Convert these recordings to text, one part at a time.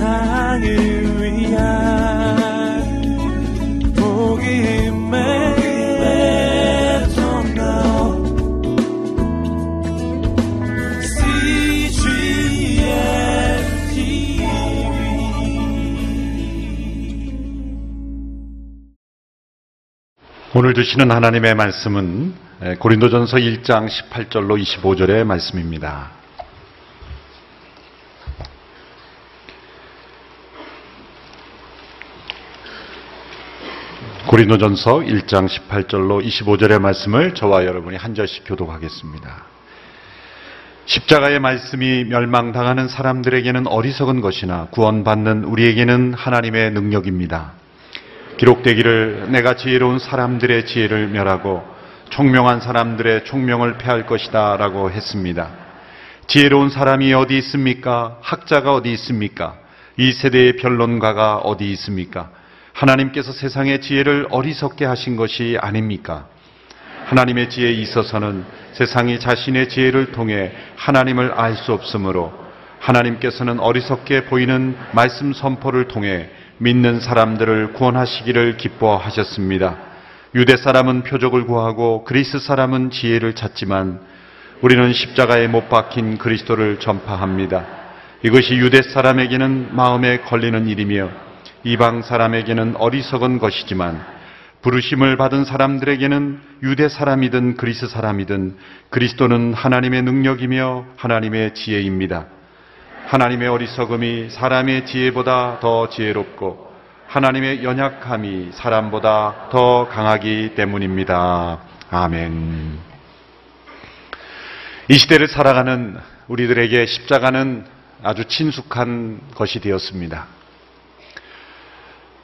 세상을 위한 복음의 오늘 주시는 하나님의 말씀은 고린도전서 1장 18절로 25절의 말씀입니다. 고린도전서 1장 18절로 25절의 말씀을 저와 여러분이 한 절씩 교독하겠습니다. 십자가의 말씀이 멸망당하는 사람들에게는 어리석은 것이나 구원받는 우리에게는 하나님의 능력입니다. 기록되기를 내가 지혜로운 사람들의 지혜를 멸하고 총명한 사람들의 총명을 패할 것이다 라고 했습니다. 지혜로운 사람이 어디 있습니까? 학자가 어디 있습니까? 이 세대의 변론가가 어디 있습니까? 하나님께서 세상의 지혜를 어리석게 하신 것이 아닙니까? 하나님의 지혜에 있어서는 세상이 자신의 지혜를 통해 하나님을 알 수 없으므로 하나님께서는 어리석게 보이는 말씀 선포를 통해 믿는 사람들을 구원하시기를 기뻐하셨습니다. 유대 사람은 표적을 구하고 그리스 사람은 지혜를 찾지만 우리는 십자가에 못 박힌 그리스도를 전파합니다. 이것이 유대 사람에게는 마음에 걸리는 일이며 이방 사람에게는 어리석은 것이지만 부르심을 받은 사람들에게는 유대 사람이든 그리스 사람이든 그리스도는 하나님의 능력이며 하나님의 지혜입니다. 하나님의 어리석음이 사람의 지혜보다 더 지혜롭고 하나님의 연약함이 사람보다 더 강하기 때문입니다. 아멘. 이 시대를 살아가는 우리들에게 십자가는 아주 친숙한 것이 되었습니다.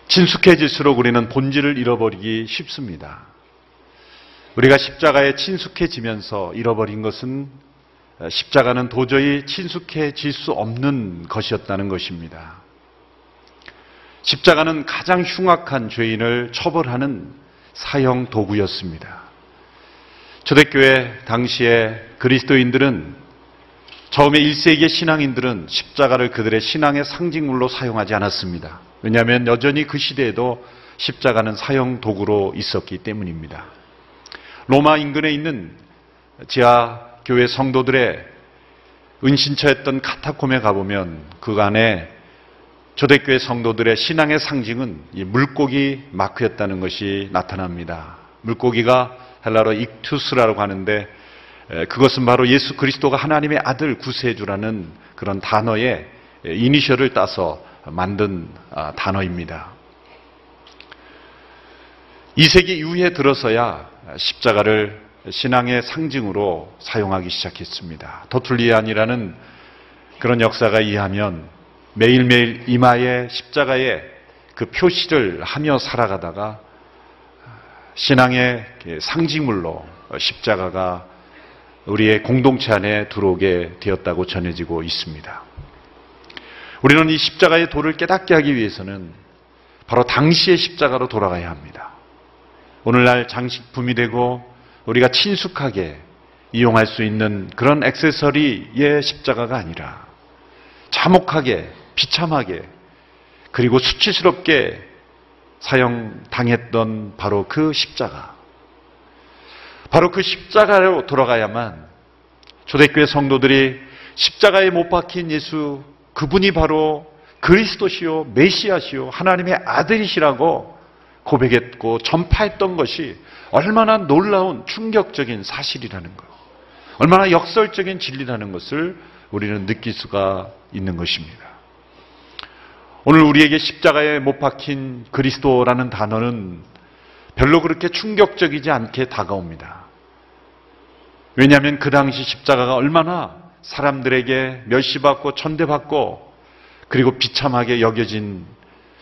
친숙해질수록 우리는 본질을 잃어버리기 쉽습니다. 우리가 십자가에 친숙해지면서 잃어버린 것은 십자가는 도저히 친숙해질 수 없는 것이었다는 것입니다. 십자가는 가장 흉악한 죄인을 처벌하는 사형 도구였습니다. 초대교회 당시에 그리스도인들은 처음에 1세기의 신앙인들은 십자가를 그들의 신앙의 상징물로 사용하지 않았습니다. 왜냐하면 여전히 그 시대에도 십자가는 사형 도구로 있었기 때문입니다. 로마 인근에 있는 지하 교회 성도들의 은신처였던 카타콤에 가보면 그 안에 초대교회 성도들의 신앙의 상징은 물고기 마크였다는 것이 나타납니다. 물고기가 헬라로 익투스라고 하는데 그것은 바로 예수 그리스도가 하나님의 아들 구세주라는 그런 단어의 이니셜을 따서 만든 아, 단어입니다. 2세기 이후에 들어서야 십자가를 신앙의 상징으로 사용하기 시작했습니다. 도툴리안이라는 그런 역사가 이해하면 매일매일 이마에 십자가의 그 표시를 하며 살아가다가 신앙의 상징물로 십자가가 우리의 공동체 안에 들어오게 되었다고 전해지고 있습니다. 우리는 이 십자가의 도를 깨닫게 하기 위해서는 바로 당시의 십자가로 돌아가야 합니다. 오늘날 장식품이 되고 우리가 친숙하게 이용할 수 있는 그런 액세서리의 십자가가 아니라 참혹하게, 비참하게, 그리고 수치스럽게 사용당했던 바로 그 십자가. 바로 그 십자가로 돌아가야만 초대교회 성도들이 십자가에 못 박힌 예수 그분이 바로 그리스도시요 메시아시요 하나님의 아들이시라고 고백했고 전파했던 것이 얼마나 놀라운 충격적인 사실이라는 것, 얼마나 역설적인 진리라는 것을 우리는 느낄 수가 있는 것입니다. 오늘 우리에게 십자가에 못 박힌 그리스도라는 단어는 별로 그렇게 충격적이지 않게 다가옵니다. 왜냐하면 그 당시 십자가가 얼마나 사람들에게 멸시받고 천대받고 그리고 비참하게 여겨진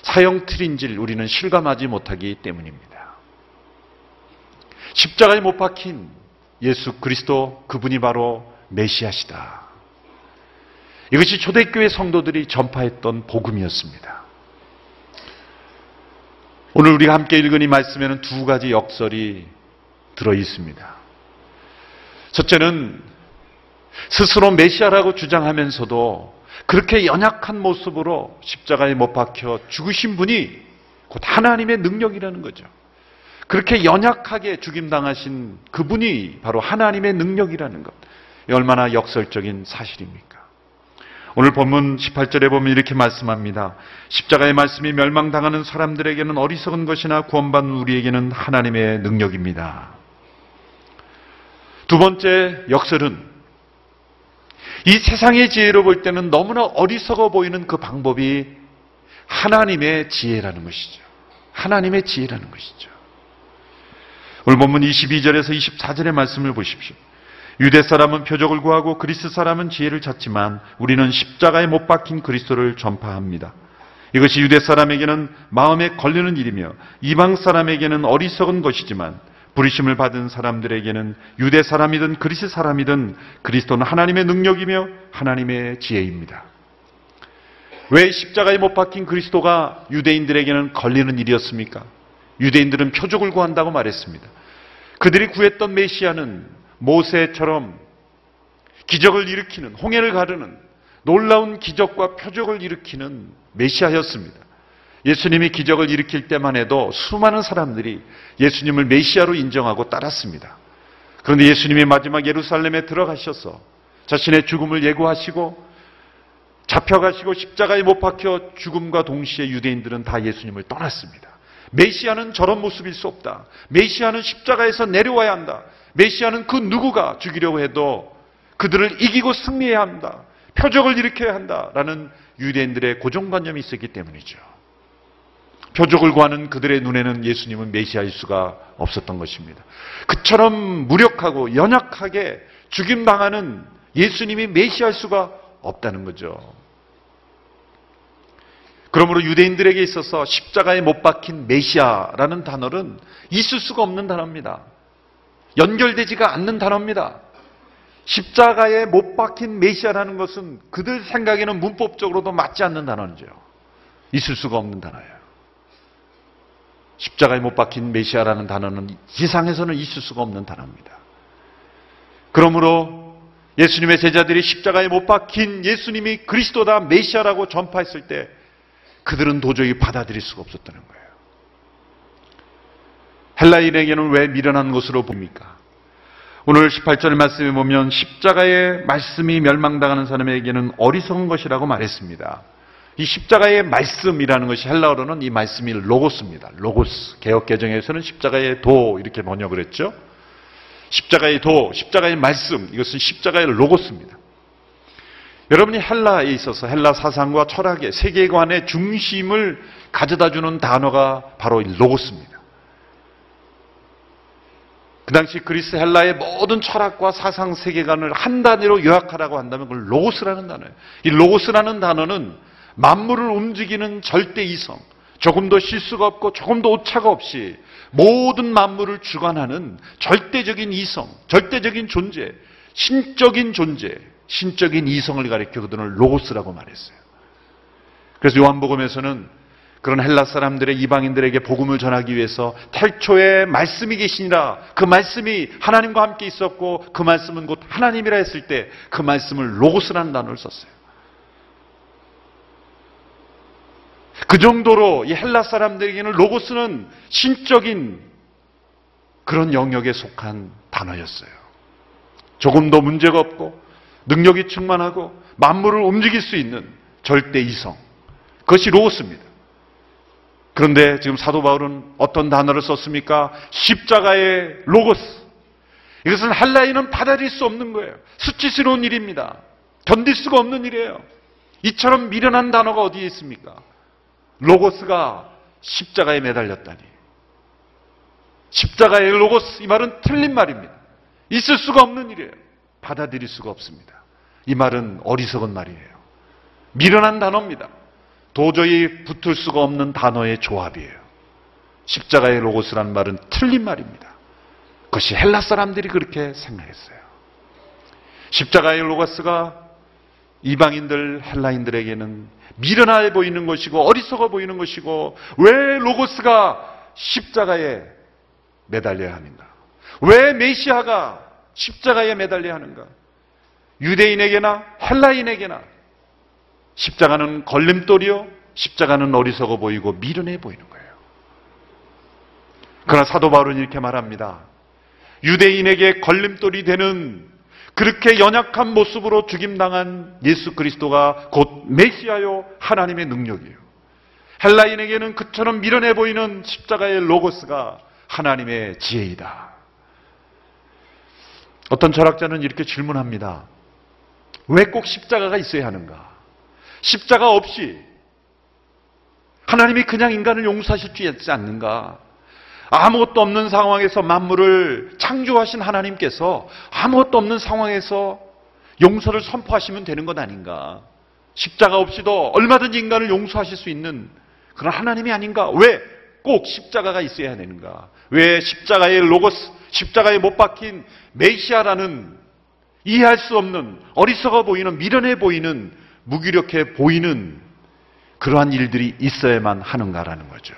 사형 틀인지를 우리는 실감하지 못하기 때문입니다. 십자가에 못 박힌 예수 그리스도 그분이 바로 메시아시다. 이것이 초대교회 성도들이 전파했던 복음이었습니다. 오늘 우리가 함께 읽은 이 말씀에는 두 가지 역설이 들어 있습니다. 첫째는 스스로 메시아라고 주장하면서도 그렇게 연약한 모습으로 십자가에 못 박혀 죽으신 분이 곧 하나님의 능력이라는 거죠. 그렇게 연약하게 죽임당하신 그분이 바로 하나님의 능력이라는 것. 얼마나 역설적인 사실입니까? 오늘 본문 18절에 보면 이렇게 말씀합니다. 십자가의 말씀이 멸망당하는 사람들에게는 어리석은 것이나 구원받는 우리에게는 하나님의 능력입니다. 두 번째 역설은 이 세상의 지혜로 볼 때는 너무나 어리석어 보이는 그 방법이 하나님의 지혜라는 것이죠. 하나님의 지혜라는 것이죠. 오늘 본문 22절에서 24절의 말씀을 보십시오. 유대 사람은 표적을 구하고 그리스 사람은 지혜를 찾지만 우리는 십자가에 못 박힌 그리스도를 전파합니다. 이것이 유대 사람에게는 마음에 걸리는 일이며 이방 사람에게는 어리석은 것이지만 부르심을 받은 사람들에게는 유대 사람이든 그리스 사람이든 그리스도는 하나님의 능력이며 하나님의 지혜입니다. 왜 십자가에 못 박힌 그리스도가 유대인들에게는 걸리는 일이었습니까? 유대인들은 표적을 구한다고 말했습니다. 그들이 구했던 메시아는 모세처럼 기적을 일으키는 홍해를 가르는 놀라운 기적과 표적을 일으키는 메시아였습니다. 예수님이 기적을 일으킬 때만 해도 수많은 사람들이 예수님을 메시아로 인정하고 따랐습니다. 그런데 예수님이 마지막 예루살렘에 들어가셔서 자신의 죽음을 예고하시고 잡혀가시고 십자가에 못 박혀 죽음과 동시에 유대인들은 다 예수님을 떠났습니다. 메시아는 저런 모습일 수 없다. 메시아는 십자가에서 내려와야 한다. 메시아는 그 누구가 죽이려고 해도 그들을 이기고 승리해야 한다. 표적을 일으켜야 한다라는 유대인들의 고정관념이 있었기 때문이죠. 표적을 구하는 그들의 눈에는 예수님은 메시아일 수가 없었던 것입니다. 그처럼 무력하고 연약하게 죽임당하는 예수님이 메시아일 수가 없다는 거죠. 그러므로 유대인들에게 있어서 십자가에 못 박힌 메시아라는 단어는 있을 수가 없는 단어입니다. 연결되지가 않는 단어입니다. 십자가에 못 박힌 메시아라는 것은 그들 생각에는 문법적으로도 맞지 않는 단어죠. 있을 수가 없는 단어예요. 십자가에 못 박힌 메시아라는 단어는 세상에서는 있을 수가 없는 단어입니다. 그러므로 예수님의 제자들이 십자가에 못 박힌 예수님이 그리스도다 메시아라고 전파했을 때 그들은 도저히 받아들일 수가 없었다는 거예요. 헬라인에게는 왜 미련한 것으로 봅니까? 오늘 18절 말씀에 보면 십자가의 말씀이 멸망당하는 사람에게는 어리석은 것이라고 말했습니다. 이 십자가의 말씀이라는 것이 헬라어로는 이 말씀이 로고스입니다. 로고스. 개역 개정에서는 십자가의 도 이렇게 번역을 했죠. 십자가의 도, 십자가의 말씀, 이것은 십자가의 로고스입니다. 여러분이 헬라에 있어서 헬라 사상과 철학의 세계관의 중심을 가져다 주는 단어가 바로 로고스입니다. 그 당시 그리스 헬라의 모든 철학과 사상 세계관을 한 단위로 요약하라고 한다면 그걸 로고스라는 단어예요. 이 로고스라는 단어는 만물을 움직이는 절대 이성, 조금도 실수가 없고 조금도 오차가 없이 모든 만물을 주관하는 절대적인 이성, 절대적인 존재, 신적인 존재, 신적인 이성을 가리켜 그들은 로고스라고 말했어요. 그래서 요한복음에서는 그런 헬라 사람들의 이방인들에게 복음을 전하기 위해서 탈초에 말씀이 계시니라 그 말씀이 하나님과 함께 있었고 그 말씀은 곧 하나님이라 했을 때 그 말씀을 로고스라는 단어를 썼어요. 그 정도로 이 헬라 사람들에게는 로고스는 신적인 그런 영역에 속한 단어였어요. 조금도 문제가 없고 능력이 충만하고 만물을 움직일 수 있는 절대 이성. 그것이 로고스입니다. 그런데 지금 사도 바울은 어떤 단어를 썼습니까? 십자가의 로고스. 이것은 헬라인은 받아들일 수 없는 거예요. 수치스러운 일입니다. 견딜 수가 없는 일이에요. 이처럼 미련한 단어가 어디에 있습니까? 로고스가 십자가에 매달렸다니. 십자가의 로고스, 이 말은 틀린 말입니다. 있을 수가 없는 일이에요. 받아들일 수가 없습니다. 이 말은 어리석은 말이에요. 미련한 단어입니다. 도저히 붙을 수가 없는 단어의 조합이에요. 십자가의 로고스라는 말은 틀린 말입니다. 그것이 헬라 사람들이 그렇게 생각했어요. 십자가의 로고스가 이방인들, 헬라인들에게는 미련해 보이는 것이고 어리석어 보이는 것이고 왜 로고스가 십자가에 매달려야 하는가? 왜 메시아가 십자가에 매달려야 하는가? 유대인에게나 헬라인에게나 십자가는 걸림돌이요. 십자가는 어리석어 보이고 미련해 보이는 거예요. 그러나 사도 바울은 이렇게 말합니다. 유대인에게 걸림돌이 되는 그렇게 연약한 모습으로 죽임당한 예수 그리스도가 곧 메시아요 하나님의 능력이에요. 헬라인에게는 그처럼 미련해 보이는 십자가의 로고스가 하나님의 지혜이다. 어떤 철학자는 이렇게 질문합니다. 왜 꼭 십자가가 있어야 하는가? 십자가 없이 하나님이 그냥 인간을 용서하실 수 있지 않는가? 아무것도 없는 상황에서 만물을 창조하신 하나님께서 아무것도 없는 상황에서 용서를 선포하시면 되는 것 아닌가? 십자가 없이도 얼마든지 인간을 용서하실 수 있는 그런 하나님이 아닌가? 왜 꼭 십자가가 있어야 되는가? 왜 십자가의 로고스, 십자가에 못 박힌 메시아라는 이해할 수 없는 어리석어 보이는 미련해 보이는 무기력해 보이는 그러한 일들이 있어야만 하는가라는 거죠.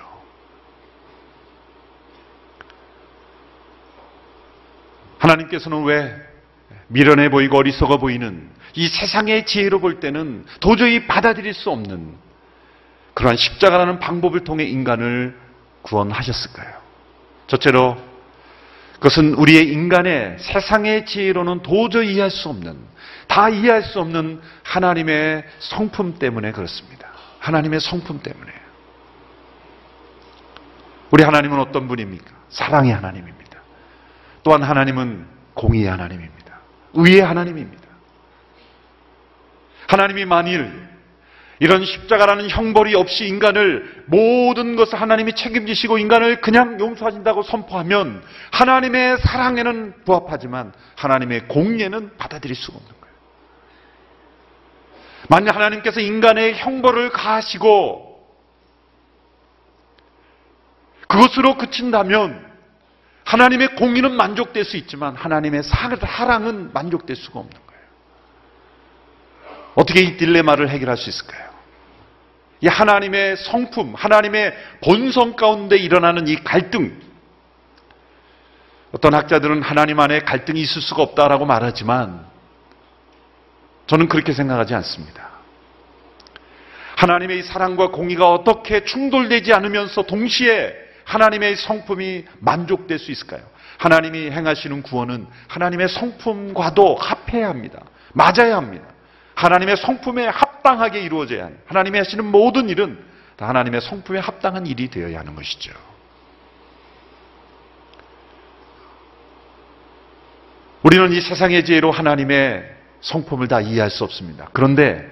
하나님께서는 왜 미련해 보이고 어리석어 보이는 이 세상의 지혜로 볼 때는 도저히 받아들일 수 없는 그러한 십자가라는 방법을 통해 인간을 구원하셨을까요? 첫째로 그것은 우리의 인간의 세상의 지혜로는 도저히 이해할 수 없는 다 이해할 수 없는 하나님의 성품 때문에 그렇습니다. 하나님의 성품 때문에. 우리 하나님은 어떤 분입니까? 사랑의 하나님입니다. 또한 하나님은 공의의 하나님입니다. 의의 하나님입니다. 하나님이 만일 이런 십자가라는 형벌이 없이 인간을 모든 것을 하나님이 책임지시고 인간을 그냥 용서하신다고 선포하면 하나님의 사랑에는 부합하지만 하나님의 공예는 받아들일 수가 없는. 만약 하나님께서 인간의 형벌을 가하시고 그것으로 그친다면 하나님의 공의는 만족될 수 있지만 하나님의 사랑은 만족될 수가 없는 거예요. 어떻게 이 딜레마를 해결할 수 있을까요? 이 하나님의 성품, 하나님의 본성 가운데 일어나는 이 갈등. 어떤 학자들은 하나님 안에 갈등이 있을 수가 없다라고 말하지만 저는 그렇게 생각하지 않습니다. 하나님의 사랑과 공의가 어떻게 충돌되지 않으면서 동시에 하나님의 성품이 만족될 수 있을까요? 하나님이 행하시는 구원은 하나님의 성품과도 합해야 합니다. 맞아야 합니다. 하나님의 성품에 합당하게 이루어져야 하는 하나님이 하시는 모든 일은 다 하나님의 성품에 합당한 일이 되어야 하는 것이죠. 우리는 이 세상의 지혜로 하나님의 성품을 다 이해할 수 없습니다. 그런데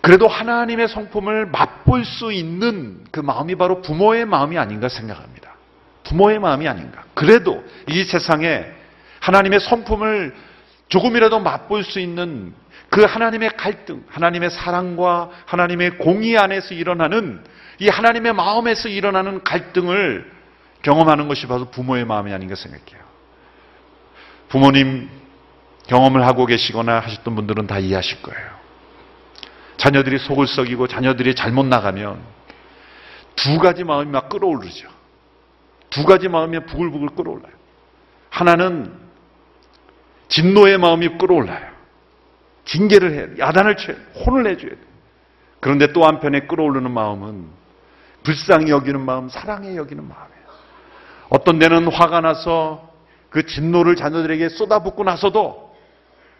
그래도 하나님의 성품을 맛볼 수 있는 그 마음이 바로 부모의 마음이 아닌가 생각합니다. 부모의 마음이 아닌가. 그래도 이 세상에 하나님의 성품을 조금이라도 맛볼 수 있는 그 하나님의 갈등, 하나님의 사랑과 하나님의 공의 안에서 일어나는 이 하나님의 마음에서 일어나는 갈등을 경험하는 것이 바로 부모의 마음이 아닌가 생각해요. 부모님 경험을 하고 계시거나 하셨던 분들은 다 이해하실 거예요. 자녀들이 속을 썩이고 자녀들이 잘못 나가면 두 가지 마음이 막 끌어오르죠. 두 가지 마음이 부글부글 끌어올라요. 하나는 진노의 마음이 끌어올라요. 징계를 해야 돼. 야단을 쳐야 돼. 혼을 내줘야 돼. 그런데 또 한편에 끌어오르는 마음은 불쌍히 여기는 마음, 사랑해 여기는 마음이에요. 어떤 데는 화가 나서 그 진노를 자녀들에게 쏟아붓고 나서도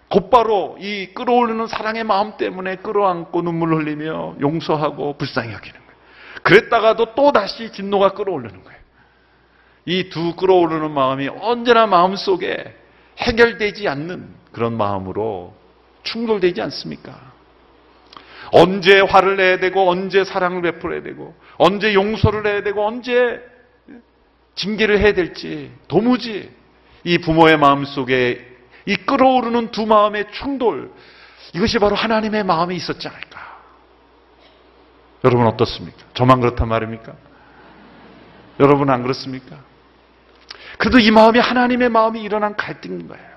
곧바로 이 끌어오르는 사랑의 마음 때문에 끌어안고 눈물 흘리며 용서하고 불쌍히 여기는 거예요. 그랬다가도 또 다시 진노가 끌어오르는 거예요. 이 두 끌어오르는 마음이 언제나 마음 속에 해결되지 않는 그런 마음으로 충돌되지 않습니까? 언제 화를 내야 되고 언제 사랑을 베풀어야 되고 언제 용서를 해야 되고 언제 징계를 해야 될지 도무지 이 부모의 마음 속에 이 끌어오르는 두 마음의 충돌 이것이 바로 하나님의 마음에 있었지 않을까? 여러분 어떻습니까? 저만 그렇단 말입니까? 여러분 안 그렇습니까? 그래도 이 마음이 하나님의 마음이 일어난 갈등인 거예요.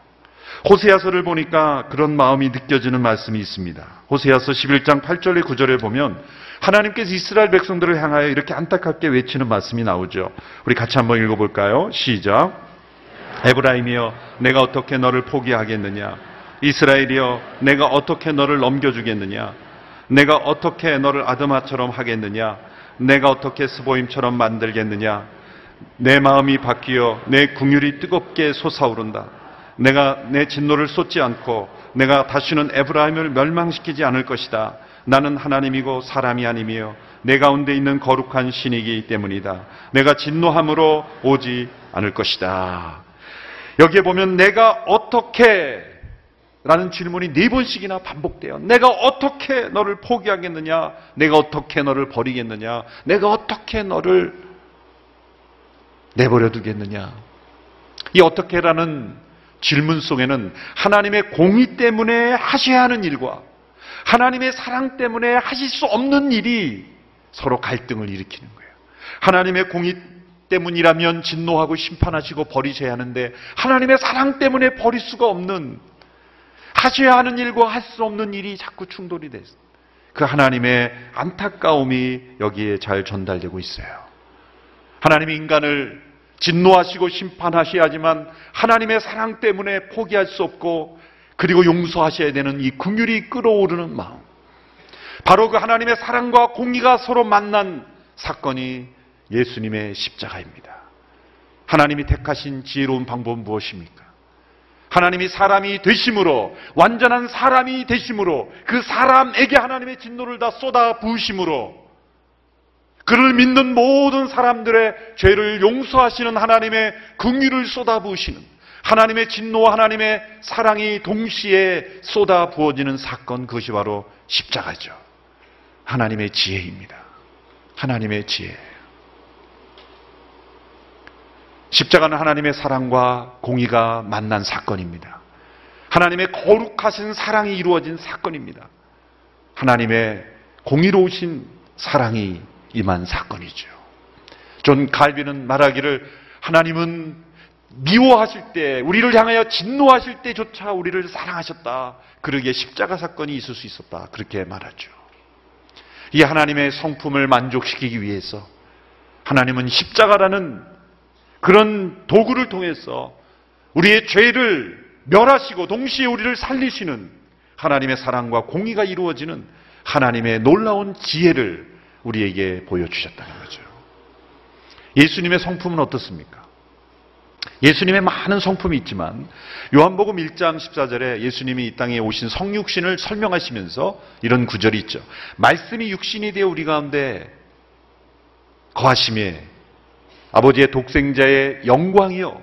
호세아서를 보니까 그런 마음이 느껴지는 말씀이 있습니다. 호세아서 11장 8절의 9절에 보면 하나님께서 이스라엘 백성들을 향하여 이렇게 안타깝게 외치는 말씀이 나오죠. 우리 같이 한번 읽어볼까요? 시작. 에브라임이여 내가 어떻게 너를 포기하겠느냐? 이스라엘이여 내가 어떻게 너를 넘겨주겠느냐? 내가 어떻게 너를 아드마처럼 하겠느냐? 내가 어떻게 스보임처럼 만들겠느냐? 내 마음이 바뀌어 내 궁율이 뜨겁게 솟아오른다. 내가 내 진노를 쏟지 않고 내가 다시는 에브라임을 멸망시키지 않을 것이다. 나는 하나님이고 사람이 아니며 내 가운데 있는 거룩한 신이기 때문이다. 내가 진노함으로 오지 않을 것이다. 여기에 보면 내가 어떻게 라는 질문이 네 번씩이나 반복돼요. 내가 어떻게 너를 포기하겠느냐? 내가 어떻게 너를 버리겠느냐? 내가 어떻게 너를 내버려 두겠느냐? 이 어떻게라는 질문 속에는 하나님의 공의 때문에 하셔야 하는 일과 하나님의 사랑 때문에 하실 수 없는 일이 서로 갈등을 일으키는 거예요. 하나님의 공의 때문이라면 진노하고 심판하시고 버리셔야 하는데 하나님의 사랑 때문에 버릴 수가 없는 하셔야 하는 일과 할 수 없는 일이 자꾸 충돌이 됐어. 그 하나님의 안타까움이 여기에 잘 전달되고 있어요. 하나님이 인간을 진노하시고 심판하셔야지만 하나님의 사랑 때문에 포기할 수 없고 그리고 용서하셔야 되는 이 긍휼이 끓어오르는 마음. 바로 그 하나님의 사랑과 공의가 서로 만난 사건이 예수님의 십자가입니다. 하나님이 택하신 지혜로운 방법은 무엇입니까? 하나님이 사람이 되심으로 완전한 사람이 되심으로 그 사람에게 하나님의 진노를 다 쏟아 부으심으로 그를 믿는 모든 사람들의 죄를 용서하시는 하나님의 긍휼을 쏟아 부으시는 하나님의 진노와 하나님의 사랑이 동시에 쏟아 부어지는 사건 그것이 바로 십자가죠. 하나님의 지혜입니다. 하나님의 지혜. 십자가는 하나님의 사랑과 공의가 만난 사건입니다. 하나님의 거룩하신 사랑이 이루어진 사건입니다. 하나님의 공의로우신 사랑이 임한 사건이죠. 존 칼빈은 말하기를 하나님은 미워하실 때, 우리를 향하여 진노하실 때조차 우리를 사랑하셨다. 그러기에 십자가 사건이 있을 수 있었다. 그렇게 말하죠. 이 하나님의 성품을 만족시키기 위해서 하나님은 십자가라는 그런 도구를 통해서 우리의 죄를 멸하시고 동시에 우리를 살리시는 하나님의 사랑과 공의가 이루어지는 하나님의 놀라운 지혜를 우리에게 보여주셨다는 거죠. 예수님의 성품은 어떻습니까? 예수님의 많은 성품이 있지만 요한복음 1장 14절에 예수님이 이 땅에 오신 성육신을 설명하시면서 이런 구절이 있죠. 말씀이 육신이 되어 우리 가운데 거하심에 아버지의 독생자의 영광이요.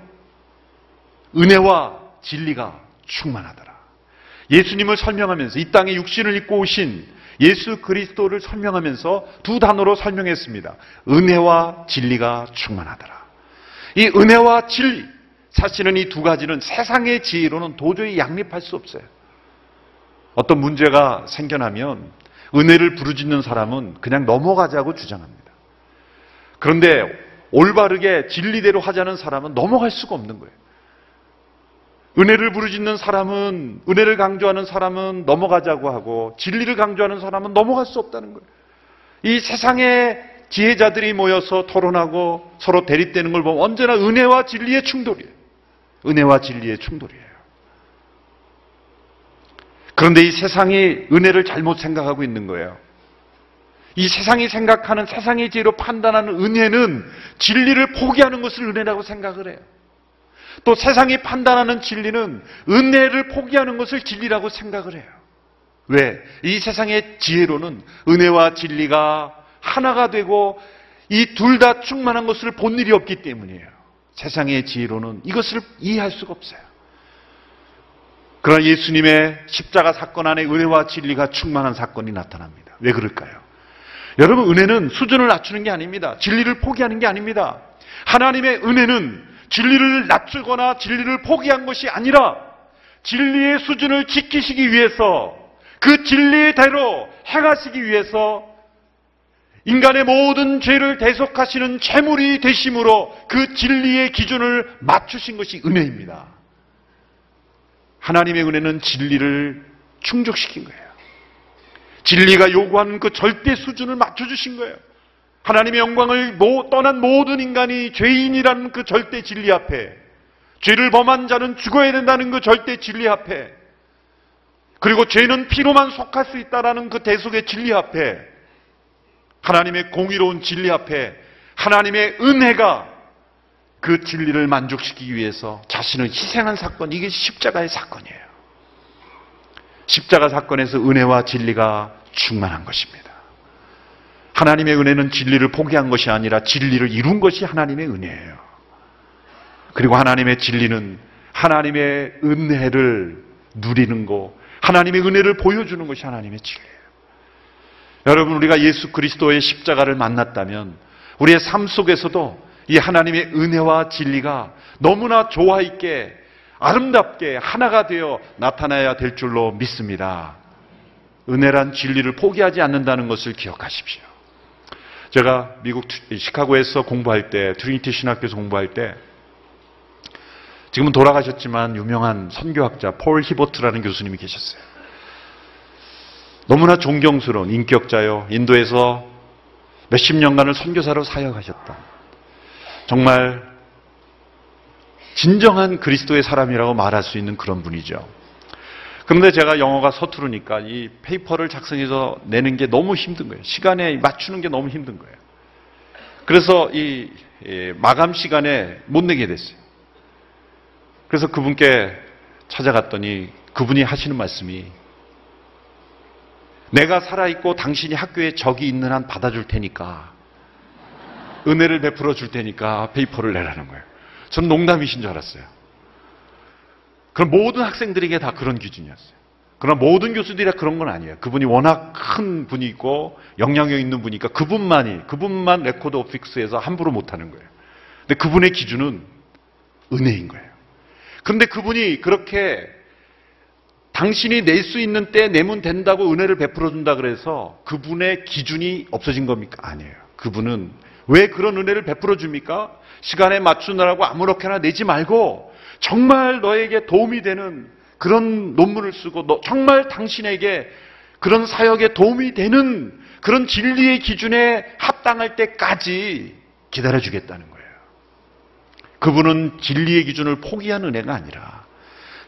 은혜와 진리가 충만하더라. 예수님을 설명하면서 이 땅에 육신을 입고 오신 예수 그리스도를 설명하면서 두 단어로 설명했습니다. 은혜와 진리가 충만하더라. 이 은혜와 진리, 사실은 이 두 가지는 세상의 지혜로는 도저히 양립할 수 없어요. 어떤 문제가 생겨나면 은혜를 부르짖는 사람은 그냥 넘어가자고 주장합니다. 그런데 올바르게 진리대로 하자는 사람은 넘어갈 수가 없는 거예요. 은혜를 부르짖는 사람은, 은혜를 강조하는 사람은 넘어가자고 하고, 진리를 강조하는 사람은 넘어갈 수 없다는 거예요. 이 세상의 지혜자들이 모여서 토론하고 서로 대립되는 걸 보면 언제나 은혜와 진리의 충돌이에요. 은혜와 진리의 충돌이에요. 그런데 이 세상이 은혜를 잘못 생각하고 있는 거예요. 이 세상이 생각하는 세상의 지혜로 판단하는 은혜는 진리를 포기하는 것을 은혜라고 생각을 해요. 또 세상이 판단하는 진리는 은혜를 포기하는 것을 진리라고 생각을 해요. 왜? 이 세상의 지혜로는 은혜와 진리가 하나가 되고 이 둘 다 충만한 것을 본 일이 없기 때문이에요. 세상의 지혜로는 이것을 이해할 수가 없어요. 그러나 예수님의 십자가 사건 안에 은혜와 진리가 충만한 사건이 나타납니다. 왜 그럴까요? 여러분, 은혜는 수준을 낮추는 게 아닙니다. 진리를 포기하는 게 아닙니다. 하나님의 은혜는 진리를 낮추거나 진리를 포기한 것이 아니라 진리의 수준을 지키시기 위해서 그 진리의 대로 행하시기 위해서 인간의 모든 죄를 대속하시는 재물이 되심으로 그 진리의 기준을 맞추신 것이 은혜입니다. 하나님의 은혜는 진리를 충족시킨 거예요. 진리가 요구하는 그 절대 수준을 맞춰주신 거예요. 하나님의 영광을 떠난 모든 인간이 죄인이라는 그 절대 진리 앞에 죄를 범한 자는 죽어야 된다는 그 절대 진리 앞에 그리고 죄는 피로만 속할 수 있다라는 그 대속의 진리 앞에 하나님의 공의로운 진리 앞에 하나님의 은혜가 그 진리를 만족시키기 위해서 자신을 희생한 사건, 이게 십자가의 사건이에요. 십자가 사건에서 은혜와 진리가 충만한 것입니다. 하나님의 은혜는 진리를 포기한 것이 아니라 진리를 이룬 것이 하나님의 은혜예요. 그리고 하나님의 진리는 하나님의 은혜를 누리는 것, 하나님의 은혜를 보여주는 것이 하나님의 진리예요. 여러분, 우리가 예수 그리스도의 십자가를 만났다면 우리의 삶 속에서도 이 하나님의 은혜와 진리가 너무나 조화 있게 아름답게 하나가 되어 나타나야 될 줄로 믿습니다. 은혜란 진리를 포기하지 않는다는 것을 기억하십시오. 제가 미국 시카고에서 공부할 때, 트리니티 신학교에서 공부할 때, 지금은 돌아가셨지만 유명한 선교학자 폴 히버트라는 교수님이 계셨어요. 너무나 존경스러운 인격자요. 인도에서 몇십 년간을 선교사로 사역하셨다. 정말 진정한 그리스도의 사람이라고 말할 수 있는 그런 분이죠. 그런데 제가 영어가 서투르니까 이 페이퍼를 작성해서 내는 게 너무 힘든 거예요. 시간에 맞추는 게 너무 힘든 거예요. 그래서 이 마감 시간에 못 내게 됐어요. 그래서 그분께 찾아갔더니 그분이 하시는 말씀이 내가 살아있고 당신이 학교에 적이 있는 한 받아줄 테니까 은혜를 베풀어 줄 테니까 paper를 내라는 거예요. 전 농담이신 줄 알았어요. 그럼 모든 학생들에게 다 그런 기준이었어요. 그러나 모든 교수들이 그런 건 아니에요. 그분이 워낙 큰 분이고 영향력 있는 분이니까 그분만이 그분만 record office에서 함부로 못하는 거예요. 근데 그분의 기준은 은혜인 거예요. 그런데 그분이 그렇게 당신이 낼 수 있는 때 내면 된다고 은혜를 베풀어 준다 그래서 그분의 기준이 없어진 겁니까? 아니에요. 그분은 왜 그런 은혜를 베풀어 줍니까? 시간에 맞추느라고 아무렇게나 내지 말고 정말 너에게 도움이 되는 그런 논문을 쓰고 너, 정말 당신에게 그런 사역에 도움이 되는 그런 진리의 기준에 합당할 때까지 기다려 주겠다는 거예요. 그분은 진리의 기준을 포기한 은혜가 아니라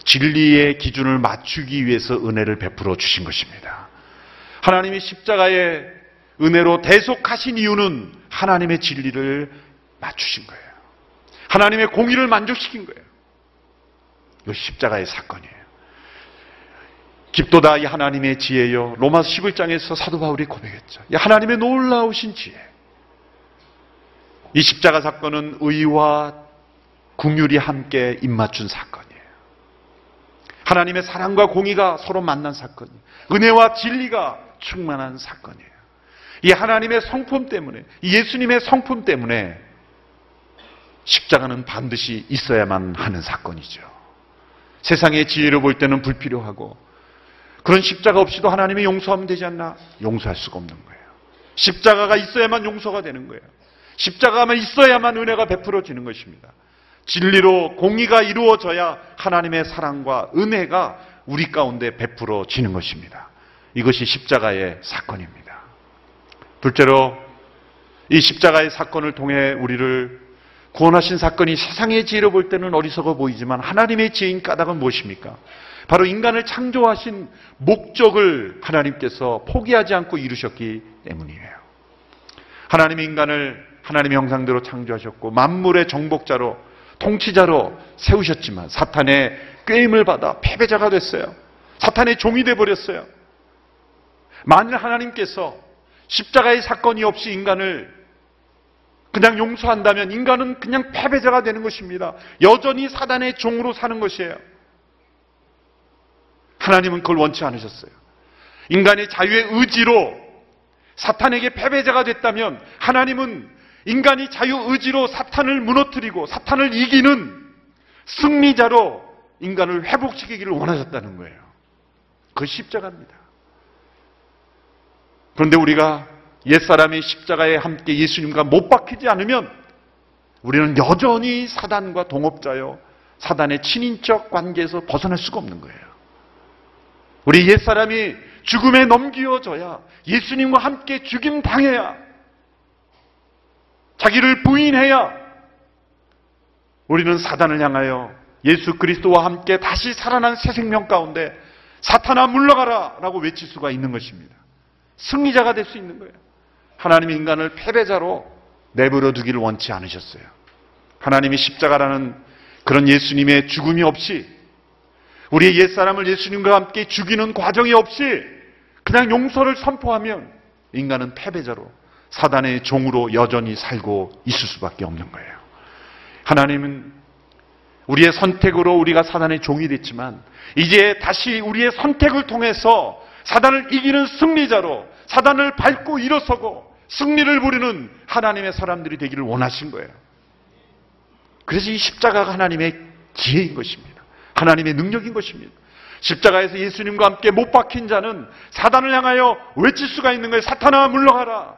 진리의 기준을 맞추기 위해서 은혜를 베풀어 주신 것입니다. 하나님이 십자가의 은혜로 대속하신 이유는 하나님의 진리를 맞추신 거예요. 하나님의 공의를 만족시킨 거예요. 이 십자가의 사건이에요. 깊도다 이 하나님의 지혜요. 로마서 11장에서 사도 바울이 고백했죠. 이 하나님의 놀라우신 지혜. 이 십자가 사건은 의와 궁율이 함께 입맞춘 사건이에요. 하나님의 사랑과 공의가 서로 만난 사건이에요. 은혜와 진리가 충만한 사건이에요. 이 하나님의 성품 때문에, 예수님의 성품 때문에 십자가는 반드시 있어야만 하는 사건이죠. 세상의 지혜로 볼 때는 불필요하고 그런 십자가 없이도 하나님이 용서하면 되지 않나? 용서할 수가 없는 거예요. 십자가가 있어야만 용서가 되는 거예요. 십자가만 있어야만 은혜가 베풀어지는 것입니다. 진리로 공의가 이루어져야 하나님의 사랑과 은혜가 우리 가운데 베풀어지는 것입니다. 이것이 십자가의 사건입니다. 둘째로 이 십자가의 사건을 통해 우리를 구원하신 사건이 세상의 지혜로 볼 때는 어리석어 보이지만 하나님의 지혜인 까닭은 무엇입니까? 바로 인간을 창조하신 목적을 하나님께서 포기하지 않고 이루셨기 때문이에요. 하나님이 인간을 하나님의 형상대로 창조하셨고 만물의 정복자로 통치자로 세우셨지만 사탄의 꾀임을 받아 패배자가 됐어요. 사탄의 종이 돼 버렸어요. 만일 하나님께서 십자가의 사건이 없이 인간을 그냥 용서한다면 인간은 그냥 패배자가 되는 것입니다. 여전히 사단의 종으로 사는 것이에요. 하나님은 그걸 원치 않으셨어요. 인간의 자유의 의지로 사탄에게 패배자가 됐다면 하나님은 인간이 자유 의지로 사탄을 무너뜨리고 사탄을 이기는 승리자로 인간을 회복시키기를 원하셨다는 거예요. 그 십자가입니다. 그런데 우리가 옛사람이 십자가에 함께 예수님과 못 박히지 않으면 우리는 여전히 사단과 동업자요. 사단의 친인척 관계에서 벗어날 수가 없는 거예요. 우리 옛사람이 죽음에 넘기어져야 예수님과 함께 죽임 당해야 자기를 부인해야 우리는 사단을 향하여 예수 그리스도와 함께 다시 살아난 새 생명 가운데 사탄아 물러가라 라고 외칠 수가 있는 것입니다. 승리자가 될 수 있는 거예요. 하나님이 인간을 패배자로 내버려 두기를 원치 않으셨어요. 하나님이 십자가라는 그런 예수님의 죽음이 없이 우리의 옛사람을 예수님과 함께 죽이는 과정이 없이 그냥 용서를 선포하면 인간은 패배자로 사단의 종으로 여전히 살고 있을 수밖에 없는 거예요. 하나님은 우리의 선택으로 우리가 사단의 종이 됐지만 이제 다시 우리의 선택을 통해서 사단을 이기는 승리자로 사단을 밟고 일어서고 승리를 부리는 하나님의 사람들이 되기를 원하신 거예요. 그래서 이 십자가가 하나님의 기회인 것입니다. 하나님의 능력인 것입니다. 십자가에서 예수님과 함께 못 박힌 자는 사단을 향하여 외칠 수가 있는 거예요. 사탄아 물러가라.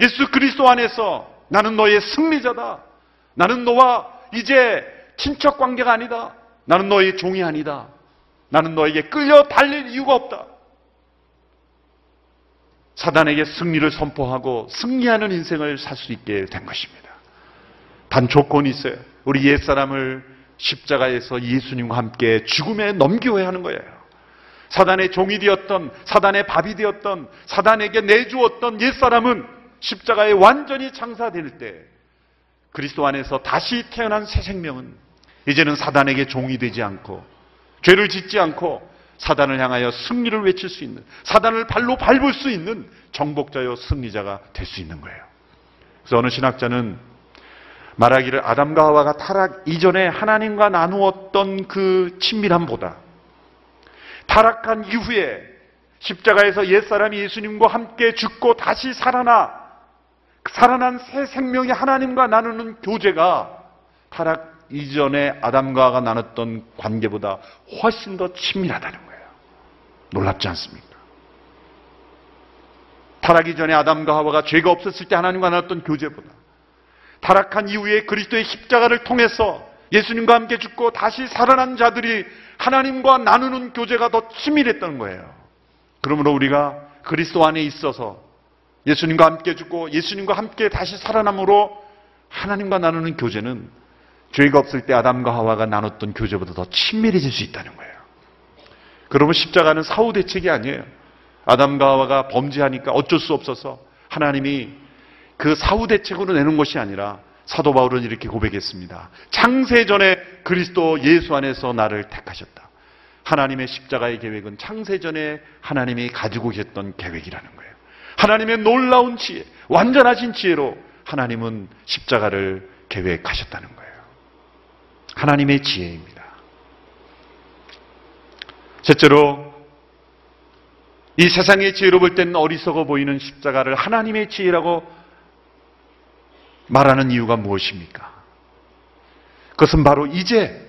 예수 그리스도 안에서 나는 너의 승리자다. 나는 너와 이제 친척 관계가 아니다. 나는 너의 종이 아니다. 나는 너에게 끌려 달릴 이유가 없다. 사단에게 승리를 선포하고 승리하는 인생을 살 수 있게 된 것입니다. 단 조건이 있어요. 우리 옛사람을 십자가에서 예수님과 함께 죽음에 넘겨야 하는 거예요. 사단의 종이 되었던, 사단의 밥이 되었던, 사단에게 내주었던 옛사람은 십자가에 완전히 장사될 때 그리스도 안에서 다시 태어난 새 생명은 이제는 사단에게 종이 되지 않고 죄를 짓지 않고 사단을 향하여 승리를 외칠 수 있는 사단을 발로 밟을 수 있는 정복자요 승리자가 될 수 있는 거예요. 그래서 어느 신학자는 말하기를 아담과 하와가 타락 이전에 하나님과 나누었던 그 친밀함보다 타락한 이후에 십자가에서 옛사람이 예수님과 함께 죽고 다시 살아나 살아난 새 생명이 하나님과 나누는 교제가 타락 이전에 아담과 하가 나눴던 관계보다 훨씬 더 친밀하다는 거예요. 놀랍지 않습니까? 타락 이 전에 아담과 하와가 죄가 없었을 때 하나님과 나눴던 교제보다 타락한 이후에 그리스도의 십자가를 통해서 예수님과 함께 죽고 다시 살아난 자들이 하나님과 나누는 교제가 더 친밀했던 거예요. 그러므로 우리가 그리스도 안에 있어서 예수님과 함께 죽고 예수님과 함께 다시 살아남으로 하나님과 나누는 교제는 죄가 없을 때 아담과 하와가 나눴던 교제보다 더 친밀해질 수 있다는 거예요. 그러면 십자가는 사후 대책이 아니에요. 아담과 하와가 범죄하니까 어쩔 수 없어서 하나님이 그 사후 대책으로 내는 것이 아니라 사도 바울은 이렇게 고백했습니다. 창세 전에 그리스도 예수 안에서 나를 택하셨다. 하나님의 십자가의 계획은 창세 전에 하나님이 가지고 계셨던 계획이라는 거예요. 하나님의 놀라운 지혜, 완전하신 지혜로 하나님은 십자가를 계획하셨다는 거예요. 하나님의 지혜입니다. 셋째로 이 세상의 지혜로 볼 때는 어리석어 보이는 십자가를 하나님의 지혜라고 말하는 이유가 무엇입니까? 그것은 바로 이제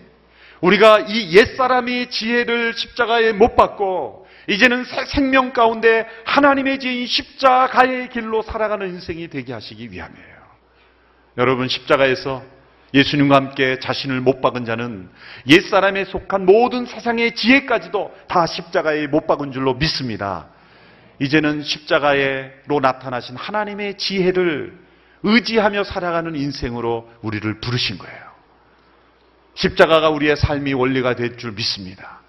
우리가 이 옛사람의 지혜를 십자가에 못 받고 이제는 새 생명 가운데 하나님의 지혜인 십자가의 길로 살아가는 인생이 되게 하시기 위함이에요. 여러분 십자가에서 예수님과 함께 자신을 못 박은 자는 옛사람에 속한 모든 세상의 지혜까지도 다 십자가에 못 박은 줄로 믿습니다. 이제는 십자가에로 나타나신 하나님의 지혜를 의지하며 살아가는 인생으로 우리를 부르신 거예요. 십자가가 우리의 삶이 원리가 될 줄 믿습니다.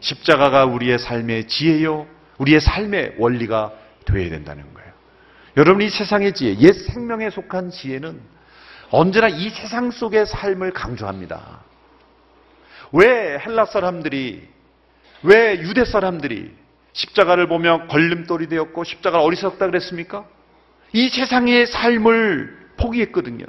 십자가가 우리의 삶의 지혜요, 우리의 삶의 원리가 되어야 된다는 거예요. 여러분 이 세상의 지혜, 옛 생명에 속한 지혜는 언제나 이 세상 속의 삶을 강조합니다. 왜 헬라 사람들이, 왜 유대 사람들이 십자가를 보며 걸림돌이 되었고 십자가를 어리석다 그랬습니까? 이 세상의 삶을 포기했거든요.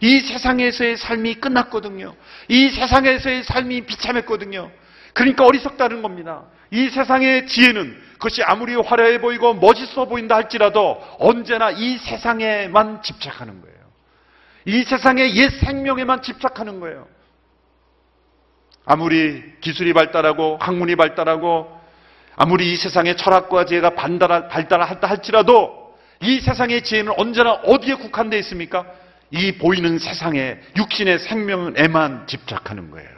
이 세상에서의 삶이 끝났거든요. 이 세상에서의 삶이 비참했거든요. 그러니까 어리석다는 겁니다. 이 세상의 지혜는 그것이 아무리 화려해 보이고 멋있어 보인다 할지라도 언제나 이 세상에만 집착하는 거예요. 이 세상의 옛 생명에만 집착하는 거예요. 아무리 기술이 발달하고 학문이 발달하고 아무리 이 세상의 철학과 지혜가 발달하다 할지라도 이 세상의 지혜는 언제나 어디에 국한되어 있습니까? 이 보이는 세상의 육신의 생명에만 집착하는 거예요.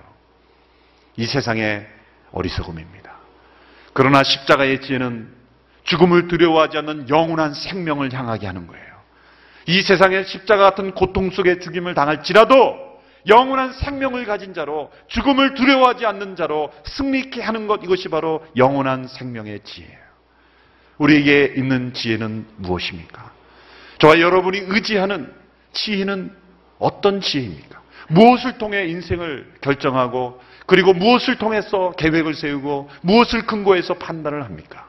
이 세상의 어리석음입니다. 그러나 십자가의 지혜는 죽음을 두려워하지 않는 영원한 생명을 향하게 하는 거예요. 이 세상의 십자가 같은 고통 속에 죽임을 당할지라도 영원한 생명을 가진 자로 죽음을 두려워하지 않는 자로 승리케 하는 것 이것이 바로 영원한 생명의 지혜예요. 우리에게 있는 지혜는 무엇입니까? 저와 여러분이 의지하는 지혜는 어떤 지혜입니까? 무엇을 통해 인생을 결정하고 그리고 무엇을 통해서 계획을 세우고 무엇을 근거해서 판단을 합니까?